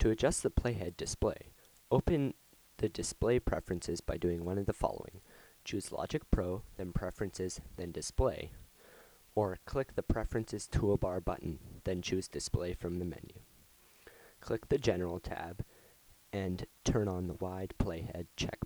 To adjust the playhead display, open the display preferences by doing one of the following. Choose Logic Pro, then Preferences, then Display, or click the Preferences toolbar button, then choose Display from the menu. Click the General tab and turn on the Wide Playhead check.